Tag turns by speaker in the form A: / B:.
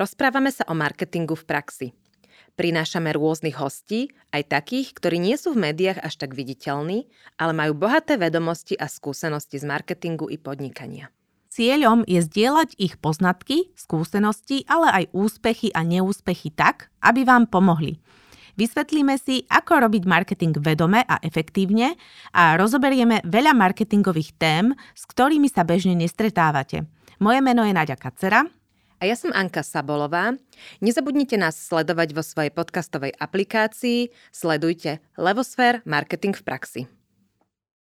A: Rozprávame sa o marketingu v praxi. Prinášame rôznych hostí, aj takých, ktorí nie sú v médiách až tak viditeľní, ale majú bohaté vedomosti a skúsenosti z marketingu i podnikania.
B: Cieľom je zdieľať ich poznatky, skúsenosti, ale aj úspechy a neúspechy tak, aby vám pomohli. Vysvetlíme si, ako robiť marketing vedome a efektívne a rozoberieme veľa marketingových tém, s ktorými sa bežne nestretávate. Moje meno je Nadia Kacera
A: a ja som Anka Sabolová. Nezabudnite nás sledovať vo svojej podcastovej aplikácii. Sledujte Levosfér Marketing v praxi.